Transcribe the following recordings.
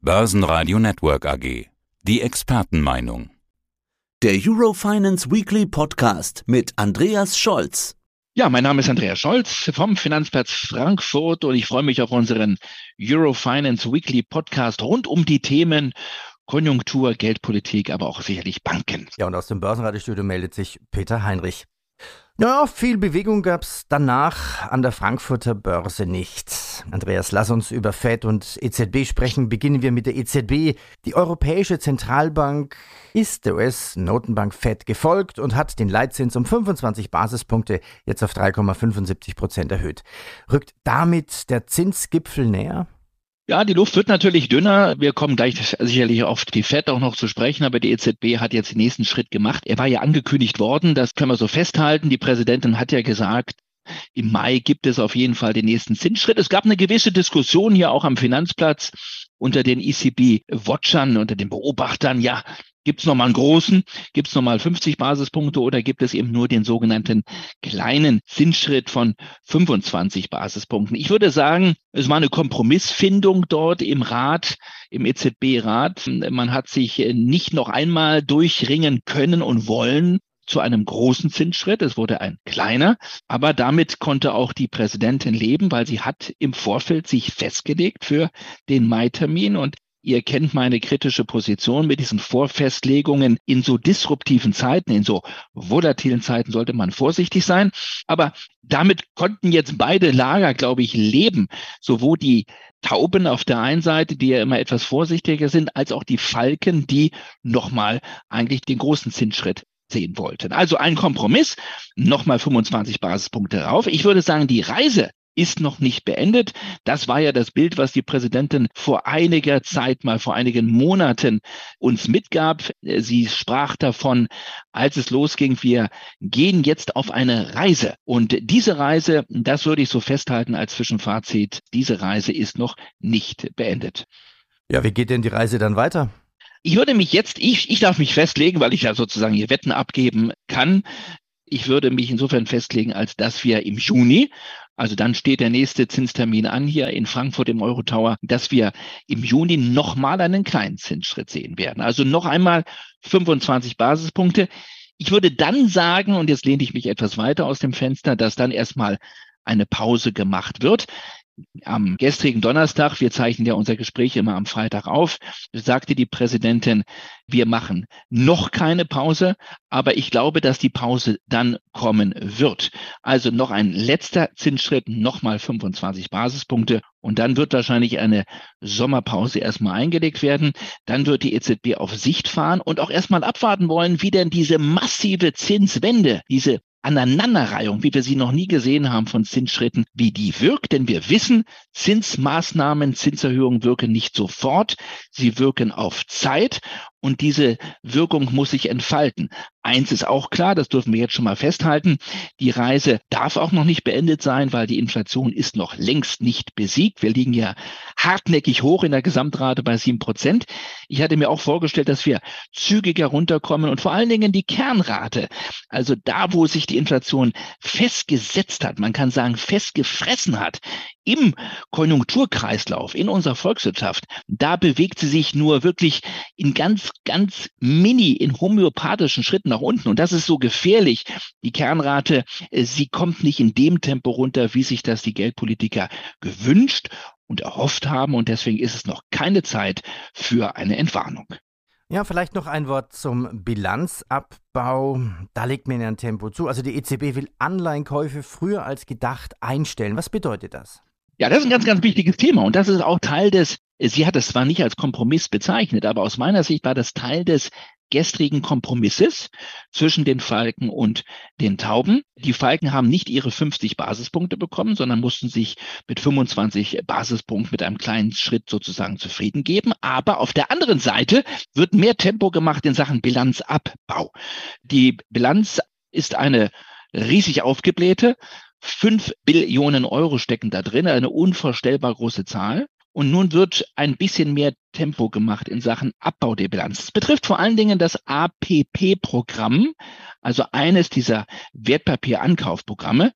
Börsenradio Network AG. Die Expertenmeinung. Der Eurofinance Weekly Podcast mit Andreas Scholz. Ja, mein Name ist Andreas Scholz vom Finanzplatz Frankfurt und ich freue mich auf unseren Eurofinance Weekly Podcast rund um die Themen Konjunktur, Geldpolitik, aber auch sicherlich Banken. Ja, und aus dem Börsenradiostudio meldet sich Peter Heinrich. Ja, viel Bewegung gab's danach an der Frankfurter Börse nicht. Andreas, lass uns über FED und EZB sprechen. Beginnen wir mit der EZB. Die Europäische Zentralbank ist der US-Notenbank FED gefolgt und hat den Leitzins um 25 Basispunkte jetzt auf 3,75 Prozent erhöht. Rückt damit der Zinsgipfel näher? Ja, die Luft wird natürlich dünner. Wir kommen gleich sicherlich auf die FED auch noch zu sprechen, aber die EZB hat jetzt den nächsten Schritt gemacht. Er war ja angekündigt worden, das können wir so festhalten. Die Präsidentin hat ja gesagt, im Mai gibt es auf jeden Fall den nächsten Zinsschritt. Es gab eine gewisse Diskussion hier auch am Finanzplatz unter den ECB-Watchern, unter den Beobachtern. Ja, Gibt es nochmal einen großen? Gibt es nochmal 50 Basispunkte oder gibt es eben nur den sogenannten kleinen Zinsschritt von 25 Basispunkten? Ich würde sagen, es war eine Kompromissfindung dort im Rat, im EZB-Rat. Man hat sich nicht noch einmal durchringen können und wollen zu einem großen Zinsschritt. Es wurde ein kleiner, aber damit konnte auch die Präsidentin leben, weil sie hat im Vorfeld sich festgelegt für den Mai-Termin und Ihr kennt meine kritische Position mit diesen Vorfestlegungen. In so disruptiven Zeiten, in so volatilen Zeiten sollte man vorsichtig sein. Aber damit konnten jetzt beide Lager, glaube ich, leben. Sowohl die Tauben auf der einen Seite, die ja immer etwas vorsichtiger sind, als auch die Falken, die nochmal eigentlich den großen Zinsschritt sehen wollten. Also ein Kompromiss, nochmal 25 Basispunkte rauf. Ich würde sagen, die Reise ist noch nicht beendet. Das war ja das Bild, was die Präsidentin vor einiger Zeit mal, vor einigen Monaten uns mitgab. Sie sprach davon, als es losging, wir gehen jetzt auf eine Reise. Und diese Reise, das würde ich so festhalten als Zwischenfazit, diese Reise ist noch nicht beendet. Ja, wie geht denn die Reise dann weiter? Ich würde mich jetzt, ich, ich darf mich festlegen, weil ich ja sozusagen hier Wetten abgeben kann. Ich würde mich insofern festlegen, als dass wir im Juni also dann steht der nächste Zinstermin an hier in Frankfurt im Eurotower, dass wir im Juni nochmal einen kleinen Zinsschritt sehen werden. Also noch einmal 25 Basispunkte. Ich würde dann sagen, und jetzt lehne ich mich etwas weiter aus dem Fenster, dass dann erstmal eine Pause gemacht wird am gestrigen Donnerstag, wir zeichnen ja unser Gespräch immer am Freitag auf, sagte die Präsidentin, wir machen noch keine Pause, aber ich glaube, dass die Pause dann kommen wird. Also noch ein letzter Zinsschritt, nochmal 25 Basispunkte und dann wird wahrscheinlich eine Sommerpause erstmal eingelegt werden. Dann wird die EZB auf Sicht fahren und auch erstmal abwarten wollen, wie denn diese massive Zinswende, diese Aneinanderreihung, wie wir sie noch nie gesehen haben von Zinsschritten, wie die wirkt. Denn wir wissen, Zinsmaßnahmen, Zinserhöhungen wirken nicht sofort, sie wirken auf Zeit und diese Wirkung muss sich entfalten. Eins ist auch klar, das dürfen wir jetzt schon mal festhalten, die Reise darf auch noch nicht beendet sein, weil die Inflation ist noch längst nicht besiegt. Wir liegen ja hartnäckig hoch in der Gesamtrate bei sieben Prozent. Ich hatte mir auch vorgestellt, dass wir zügiger runterkommen und vor allen Dingen die Kernrate, also da, wo sich die Inflation festgesetzt hat, man kann sagen festgefressen hat, im Konjunkturkreislauf, in unserer Volkswirtschaft, da bewegt sie sich nur wirklich in ganz, ganz mini, in homöopathischen Schritten nach unten. Und das ist so gefährlich. Die Kernrate, äh, sie kommt nicht in dem Tempo runter, wie sich das die Geldpolitiker gewünscht und erhofft haben. Und deswegen ist es noch keine Zeit für eine Entwarnung. Ja, vielleicht noch ein Wort zum Bilanzabbau. Da legt mir ein Tempo zu. Also die EZB will Anleihenkäufe früher als gedacht einstellen. Was bedeutet das? Ja, das ist ein ganz, ganz wichtiges Thema und das ist auch Teil des, sie hat es zwar nicht als Kompromiss bezeichnet, aber aus meiner Sicht war das Teil des gestrigen Kompromisses zwischen den Falken und den Tauben. Die Falken haben nicht ihre 50 Basispunkte bekommen, sondern mussten sich mit 25 Basispunkten mit einem kleinen Schritt sozusagen zufrieden geben. Aber auf der anderen Seite wird mehr Tempo gemacht in Sachen Bilanzabbau. Die Bilanz ist eine riesig aufgeblähte. Fünf Billionen Euro stecken da drin, eine unvorstellbar große Zahl. Und nun wird ein bisschen mehr Tempo gemacht in Sachen Abbau der Bilanz. Es betrifft vor allen Dingen das APP-Programm, also eines dieser Wertpapierankaufprogramme.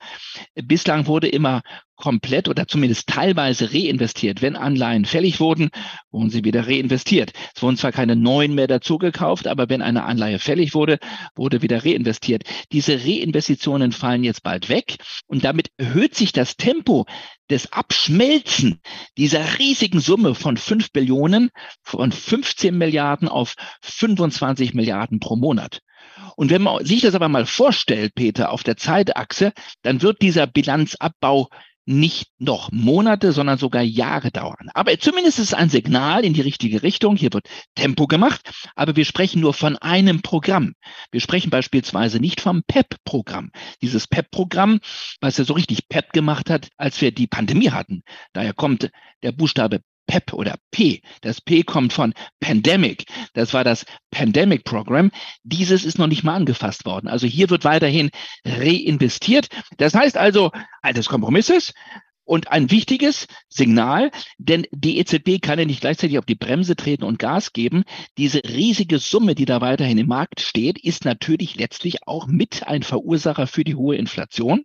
Bislang wurde immer komplett oder zumindest teilweise reinvestiert. Wenn Anleihen fällig wurden, wurden sie wieder reinvestiert. Es wurden zwar keine neuen mehr dazugekauft, aber wenn eine Anleihe fällig wurde, wurde wieder reinvestiert. Diese Reinvestitionen fallen jetzt bald weg und damit erhöht sich das Tempo des Abschmelzen dieser riesigen Summe von 5 Billionen, von 15 Milliarden auf 25 Milliarden pro Monat. Und wenn man sich das aber mal vorstellt, Peter, auf der Zeitachse, dann wird dieser Bilanzabbau nicht noch Monate, sondern sogar Jahre dauern. Aber zumindest ist es ein Signal in die richtige Richtung. Hier wird Tempo gemacht, aber wir sprechen nur von einem Programm. Wir sprechen beispielsweise nicht vom PEP-Programm. Dieses PEP-Programm, was ja so richtig PEP gemacht hat, als wir die Pandemie hatten. Daher kommt der Buchstabe PEP oder P. Das P kommt von Pandemic. Das war das Pandemic Program. Dieses ist noch nicht mal angefasst worden. Also hier wird weiterhin reinvestiert. Das heißt also, altes Kompromisses, und ein wichtiges Signal, denn die EZB kann ja nicht gleichzeitig auf die Bremse treten und Gas geben. Diese riesige Summe, die da weiterhin im Markt steht, ist natürlich letztlich auch mit ein Verursacher für die hohe Inflation.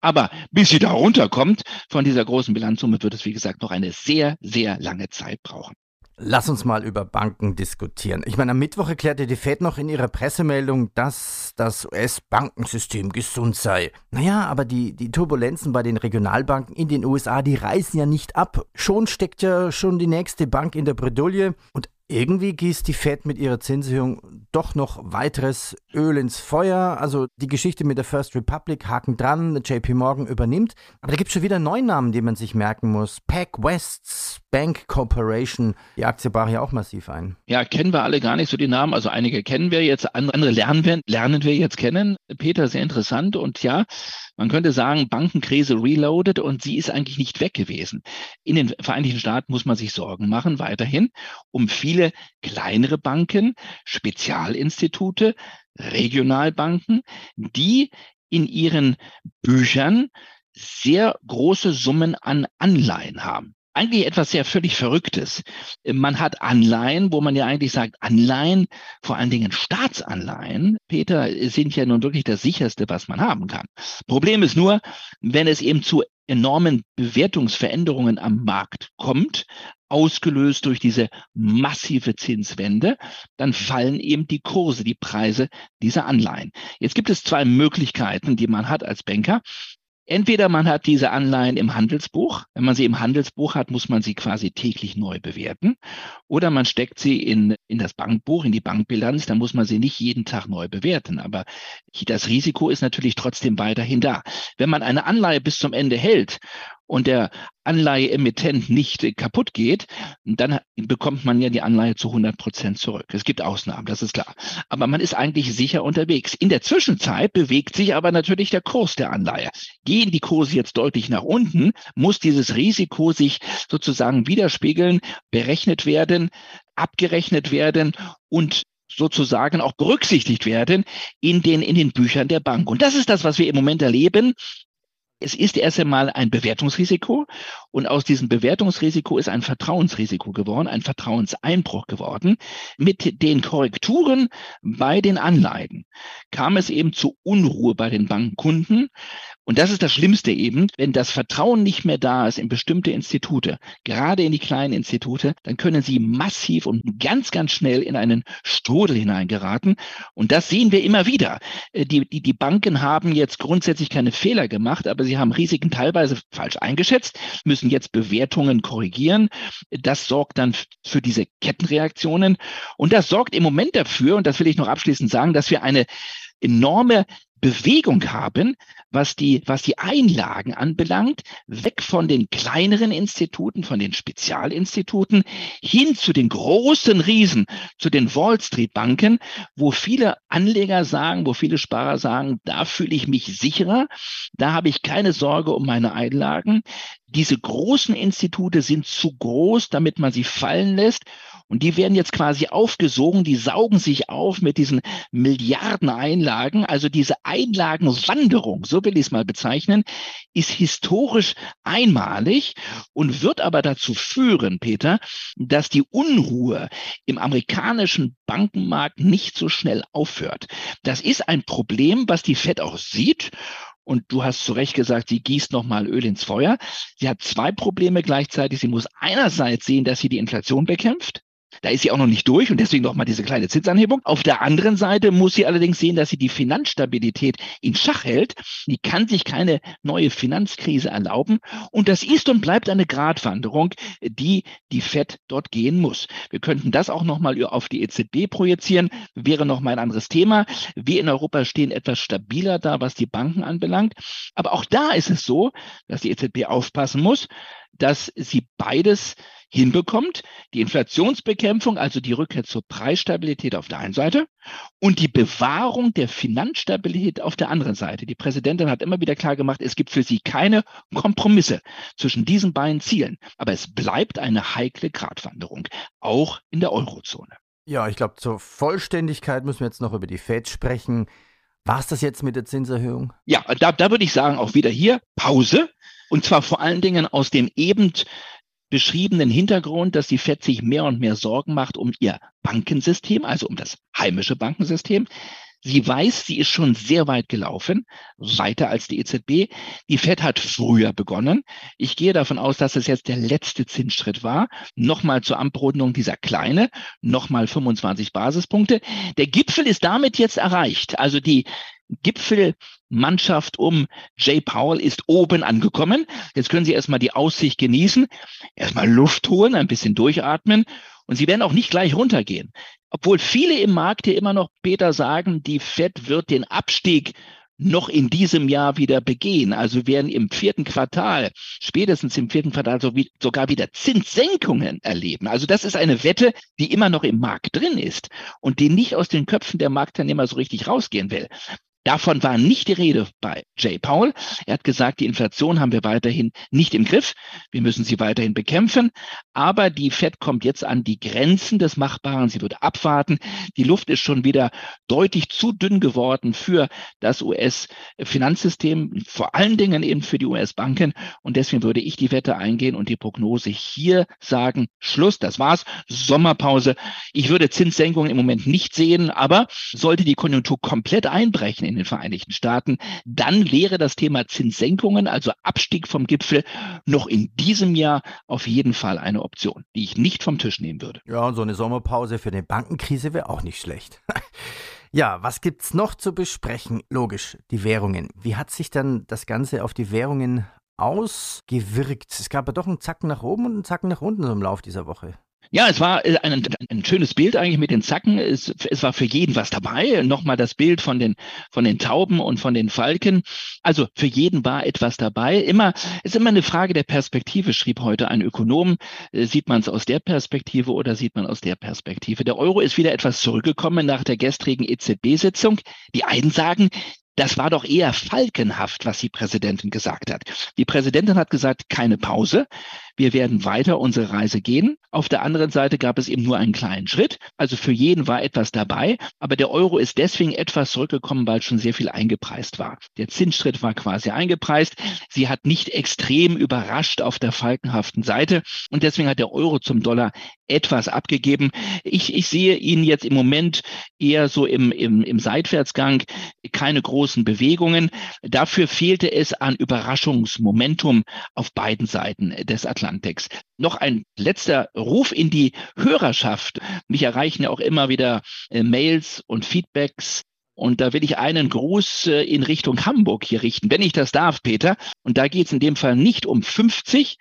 Aber bis sie da runterkommt von dieser großen Bilanzsumme, wird es, wie gesagt, noch eine sehr, sehr lange Zeit brauchen. Lass uns mal über Banken diskutieren. Ich meine, am Mittwoch erklärte die Fed noch in ihrer Pressemeldung, dass das US-Bankensystem gesund sei. Naja, aber die, die Turbulenzen bei den Regionalbanken in den USA, die reißen ja nicht ab. Schon steckt ja schon die nächste Bank in der Bredouille und irgendwie gießt die Fed mit ihrer Zinserhöhung doch noch weiteres Öl ins Feuer. Also die Geschichte mit der First Republic, Haken dran, JP Morgan übernimmt. Aber da gibt es schon wieder neuen Namen, die man sich merken muss. Pac Wests Bank Corporation, die Aktie brach ja auch massiv ein. Ja, kennen wir alle gar nicht so die Namen. Also einige kennen wir jetzt, andere lernen wir, lernen wir jetzt kennen. Peter, sehr interessant. Und ja, man könnte sagen, Bankenkrise reloaded und sie ist eigentlich nicht weg gewesen. In den Vereinigten Staaten muss man sich Sorgen machen, weiterhin, um viele kleinere Banken, Spezialinstitute, Regionalbanken, die in ihren Büchern sehr große Summen an Anleihen haben eigentlich etwas sehr völlig Verrücktes. Man hat Anleihen, wo man ja eigentlich sagt, Anleihen, vor allen Dingen Staatsanleihen, Peter, sind ja nun wirklich das sicherste, was man haben kann. Problem ist nur, wenn es eben zu enormen Bewertungsveränderungen am Markt kommt, ausgelöst durch diese massive Zinswende, dann fallen eben die Kurse, die Preise dieser Anleihen. Jetzt gibt es zwei Möglichkeiten, die man hat als Banker. Entweder man hat diese Anleihen im Handelsbuch. Wenn man sie im Handelsbuch hat, muss man sie quasi täglich neu bewerten. Oder man steckt sie in, in das Bankbuch, in die Bankbilanz. Dann muss man sie nicht jeden Tag neu bewerten. Aber das Risiko ist natürlich trotzdem weiterhin da. Wenn man eine Anleihe bis zum Ende hält und der Anleiheemittent nicht kaputt geht, dann bekommt man ja die Anleihe zu 100 Prozent zurück. Es gibt Ausnahmen, das ist klar. Aber man ist eigentlich sicher unterwegs. In der Zwischenzeit bewegt sich aber natürlich der Kurs der Anleihe. Gehen die Kurse jetzt deutlich nach unten, muss dieses Risiko sich sozusagen widerspiegeln, berechnet werden, abgerechnet werden und sozusagen auch berücksichtigt werden in den, in den Büchern der Bank. Und das ist das, was wir im Moment erleben es ist erst einmal ein Bewertungsrisiko und aus diesem Bewertungsrisiko ist ein Vertrauensrisiko geworden, ein Vertrauenseinbruch geworden. Mit den Korrekturen bei den Anleihen kam es eben zu Unruhe bei den Bankkunden. Und das ist das Schlimmste eben, wenn das Vertrauen nicht mehr da ist in bestimmte Institute, gerade in die kleinen Institute, dann können sie massiv und ganz, ganz schnell in einen Strudel hineingeraten. Und das sehen wir immer wieder. Äh, die, die, die Banken haben jetzt grundsätzlich keine Fehler gemacht, aber sie haben Risiken teilweise falsch eingeschätzt, müssen jetzt Bewertungen korrigieren. Das sorgt dann für diese Kettenreaktionen. Und das sorgt im Moment dafür, und das will ich noch abschließend sagen, dass wir eine enorme Bewegung haben, was die, was die Einlagen anbelangt, weg von den kleineren Instituten, von den Spezialinstituten hin zu den großen Riesen, zu den Wall Street Banken, wo viele Anleger sagen, wo viele Sparer sagen, da fühle ich mich sicherer, da habe ich keine Sorge um meine Einlagen. Diese großen Institute sind zu groß, damit man sie fallen lässt. Und die werden jetzt quasi aufgesogen, die saugen sich auf mit diesen Milliarden Einlagen. Also diese Einlagenwanderung, so will ich es mal bezeichnen, ist historisch einmalig und wird aber dazu führen, Peter, dass die Unruhe im amerikanischen Bankenmarkt nicht so schnell aufhört. Das ist ein Problem, was die Fed auch sieht Und du hast zu Recht gesagt, sie gießt nochmal Öl ins Feuer. Sie hat zwei Probleme gleichzeitig. Sie muss einerseits sehen, dass sie die Inflation bekämpft. Da ist sie auch noch nicht durch und deswegen nochmal diese kleine Zinsanhebung. Auf der anderen Seite muss sie allerdings sehen, dass sie die Finanzstabilität in Schach hält. Die kann sich keine neue Finanzkrise erlauben. Und das ist und bleibt eine Gratwanderung, die die FED dort gehen muss. Wir könnten das auch nochmal auf die EZB projizieren. Wäre nochmal ein anderes Thema. Wir in Europa stehen etwas stabiler da, was die Banken anbelangt. Aber auch da ist es so, dass die EZB aufpassen muss, dass sie beides hinbekommt, die Inflationsbekämpfung, also die Rückkehr zur Preisstabilität auf der einen Seite und die Bewahrung der Finanzstabilität auf der anderen Seite. Die Präsidentin hat immer wieder klar gemacht, es gibt für sie keine Kompromisse zwischen diesen beiden Zielen, aber es bleibt eine heikle Gratwanderung, auch in der Eurozone. Ja, ich glaube, zur Vollständigkeit müssen wir jetzt noch über die Fed sprechen. War es das jetzt mit der Zinserhöhung? Ja, da, da würde ich sagen, auch wieder hier Pause. Und zwar vor allen Dingen aus dem eben beschriebenen Hintergrund, dass die FED sich mehr und mehr Sorgen macht um ihr Bankensystem, also um das heimische Bankensystem. Sie weiß, sie ist schon sehr weit gelaufen, weiter als die EZB. Die Fed hat früher begonnen. Ich gehe davon aus, dass es jetzt der letzte Zinsschritt war. Nochmal zur Abrundung dieser kleine, nochmal 25 Basispunkte. Der Gipfel ist damit jetzt erreicht. Also die Gipfelmannschaft um Jay Powell ist oben angekommen. Jetzt können Sie erstmal die Aussicht genießen, erstmal Luft holen, ein bisschen durchatmen und Sie werden auch nicht gleich runtergehen. Obwohl viele im Markt hier immer noch Peter sagen, die Fed wird den Abstieg noch in diesem Jahr wieder begehen. Also werden im vierten Quartal, spätestens im vierten Quartal sogar wieder Zinssenkungen erleben. Also das ist eine Wette, die immer noch im Markt drin ist und die nicht aus den Köpfen der Marktteilnehmer so richtig rausgehen will. Davon war nicht die Rede bei Jay Powell. Er hat gesagt, die Inflation haben wir weiterhin nicht im Griff. Wir müssen sie weiterhin bekämpfen. Aber die Fed kommt jetzt an die Grenzen des Machbaren. Sie wird abwarten. Die Luft ist schon wieder deutlich zu dünn geworden für das US-Finanzsystem, vor allen Dingen eben für die US-Banken. Und deswegen würde ich die Wette eingehen und die Prognose hier sagen, Schluss, das war's, Sommerpause. Ich würde Zinssenkungen im Moment nicht sehen, aber sollte die Konjunktur komplett einbrechen in den Vereinigten Staaten, dann wäre das Thema Zinssenkungen, also Abstieg vom Gipfel, noch in diesem Jahr auf jeden Fall eine Option, die ich nicht vom Tisch nehmen würde. Ja, und so eine Sommerpause für eine Bankenkrise wäre auch nicht schlecht. Ja, was gibt's noch zu besprechen? Logisch, die Währungen. Wie hat sich dann das Ganze auf die Währungen ausgewirkt? Es gab ja doch einen Zacken nach oben und einen Zacken nach unten im Lauf dieser Woche. Ja, es war äh, ein, ein, schönes Bild eigentlich mit den Zacken. Es, es war für jeden was dabei. Nochmal das Bild von den, von den Tauben und von den Falken. Also für jeden war etwas dabei. Immer, ist immer eine Frage der Perspektive, schrieb heute ein Ökonom. Äh, sieht man es aus der Perspektive oder sieht man aus der Perspektive? Der Euro ist wieder etwas zurückgekommen nach der gestrigen EZB-Sitzung. Die einen sagen, das war doch eher falkenhaft, was die Präsidentin gesagt hat. Die Präsidentin hat gesagt, keine Pause. Wir werden weiter unsere Reise gehen. Auf der anderen Seite gab es eben nur einen kleinen Schritt. Also für jeden war etwas dabei. Aber der Euro ist deswegen etwas zurückgekommen, weil schon sehr viel eingepreist war. Der Zinsschritt war quasi eingepreist. Sie hat nicht extrem überrascht auf der falkenhaften Seite. Und deswegen hat der Euro zum Dollar etwas abgegeben. Ich, ich sehe ihn jetzt im Moment eher so im, im, im Seitwärtsgang, keine großen Bewegungen. Dafür fehlte es an Überraschungsmomentum auf beiden Seiten des Atlantiks. Atlantiks. Noch ein letzter Ruf in die Hörerschaft. Mich erreichen ja auch immer wieder äh, Mails und Feedbacks und da will ich einen Gruß äh, in Richtung Hamburg hier richten, wenn ich das darf, Peter. Und da geht es in dem Fall nicht um 50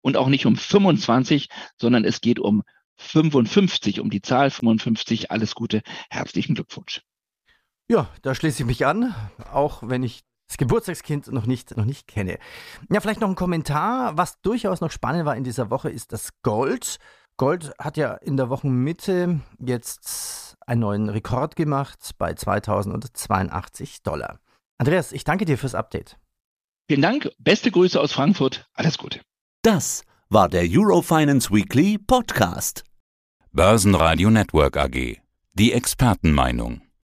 und auch nicht um 25, sondern es geht um 55, um die Zahl 55. Alles Gute, herzlichen Glückwunsch. Ja, da schließe ich mich an, auch wenn ich das Geburtstagskind noch nicht, noch nicht kenne. Ja, vielleicht noch ein Kommentar. Was durchaus noch spannend war in dieser Woche, ist das Gold. Gold hat ja in der Wochenmitte jetzt einen neuen Rekord gemacht bei 2082 Dollar. Andreas, ich danke dir fürs Update. Vielen Dank. Beste Grüße aus Frankfurt. Alles Gute. Das war der Eurofinance Weekly Podcast. Börsenradio Network AG. Die Expertenmeinung.